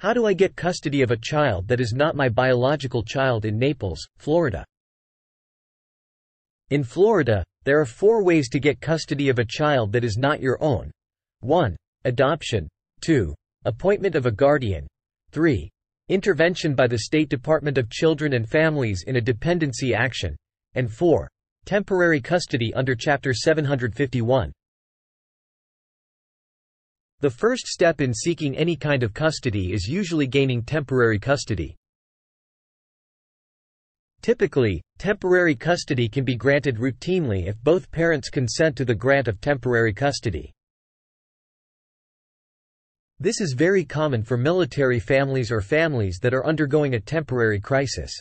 How do I get custody of a child that is not my biological child in Naples, Florida? In Florida, there are four ways to get custody of a child that is not your own. 1. Adoption. 2. Appointment of a guardian. 3. Intervention by the State Department of Children and Families in a dependency action. And 4. Temporary custody under Chapter 751. The first step in seeking any kind of custody is usually gaining temporary custody. Typically, temporary custody can be granted routinely if both parents consent to the grant of temporary custody. This is very common for military families or families that are undergoing a temporary crisis.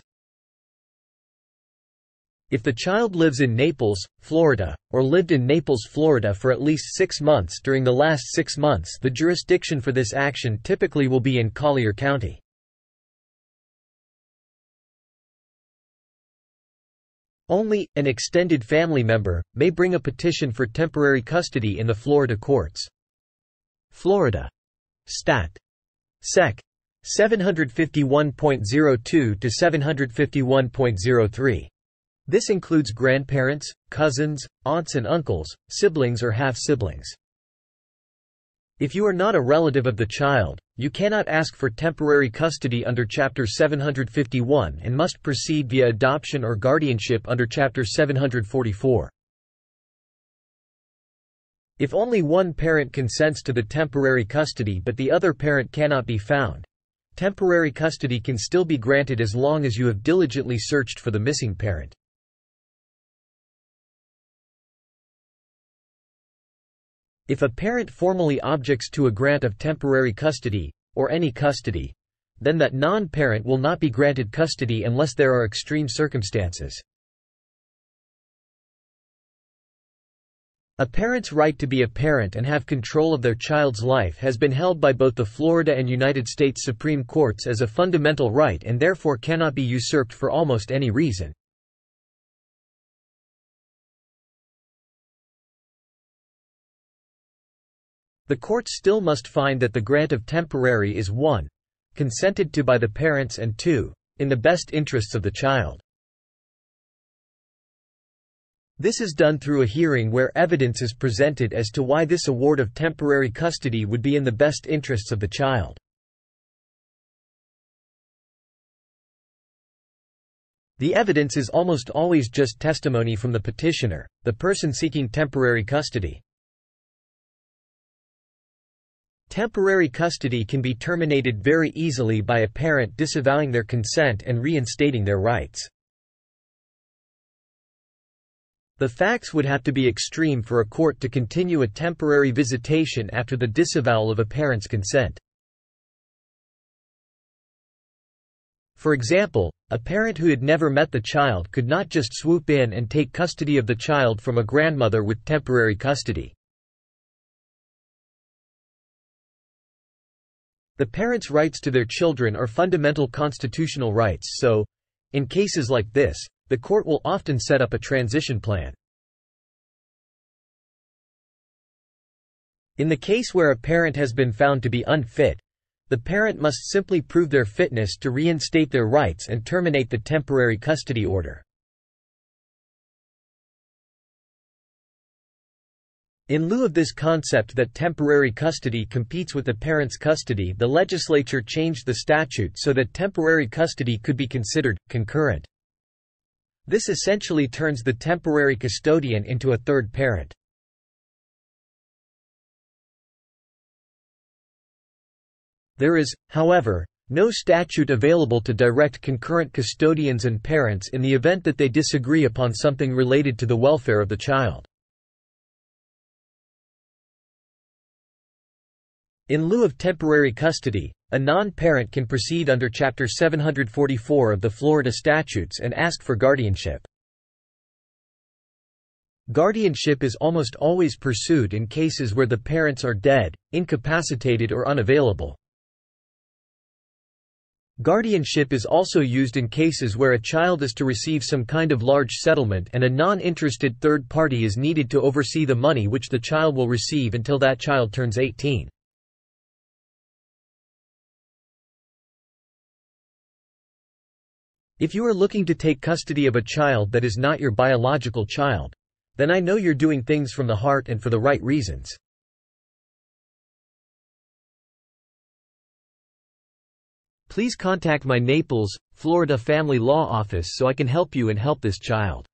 If the child lives in Naples, Florida, or lived in Naples, Florida for at least six months during the last six months the jurisdiction for this action typically will be in Collier County. Only, an extended family member, may bring a petition for temporary custody in the Florida courts. Florida. Stat. Sec. 751.02 to 751.03. This includes grandparents, cousins, aunts and uncles, siblings or half-siblings. If you are not a relative of the child, you cannot ask for temporary custody under Chapter 751 and must proceed via adoption or guardianship under Chapter 744. If only one parent consents to the temporary custody but the other parent cannot be found, temporary custody can still be granted as long as you have diligently searched for the missing parent. If a parent formally objects to a grant of temporary custody, or any custody, then that non-parent will not be granted custody unless there are extreme circumstances. A parent's right to be a parent and have control of their child's life has been held by both the Florida and United States Supreme Courts as a fundamental right and therefore cannot be usurped for almost any reason. The court still must find that the grant of temporary is 1. consented to by the parents and 2. in the best interests of the child. This is done through a hearing where evidence is presented as to why this award of temporary custody would be in the best interests of the child. The evidence is almost always just testimony from the petitioner, the person seeking temporary custody. Temporary custody can be terminated very easily by a parent disavowing their consent and reinstating their rights. The facts would have to be extreme for a court to continue a temporary visitation after the disavowal of a parent's consent. For example, a parent who had never met the child could not just swoop in and take custody of the child from a grandmother with temporary custody. The parents' rights to their children are fundamental constitutional rights so, in cases like this, the court will often set up a transition plan. In the case where a parent has been found to be unfit, the parent must simply prove their fitness to reinstate their rights and terminate the temporary custody order. In lieu of this concept that temporary custody competes with the parent's custody the legislature changed the statute so that temporary custody could be considered, concurrent. This essentially turns the temporary custodian into a third parent. There is, however, no statute available to direct concurrent custodians and parents in the event that they disagree upon something related to the welfare of the child. In lieu of temporary custody, a non-parent can proceed under Chapter 744 of the Florida statutes and ask for guardianship. Guardianship is almost always pursued in cases where the parents are dead, incapacitated or unavailable. Guardianship is also used in cases where a child is to receive some kind of large settlement and a non-interested third party is needed to oversee the money which the child will receive until that child turns 18. If you are looking to take custody of a child that is not your biological child, then I know you're doing things from the heart and for the right reasons. Please contact my Naples, Florida Family Law Office so I can help you and help this child.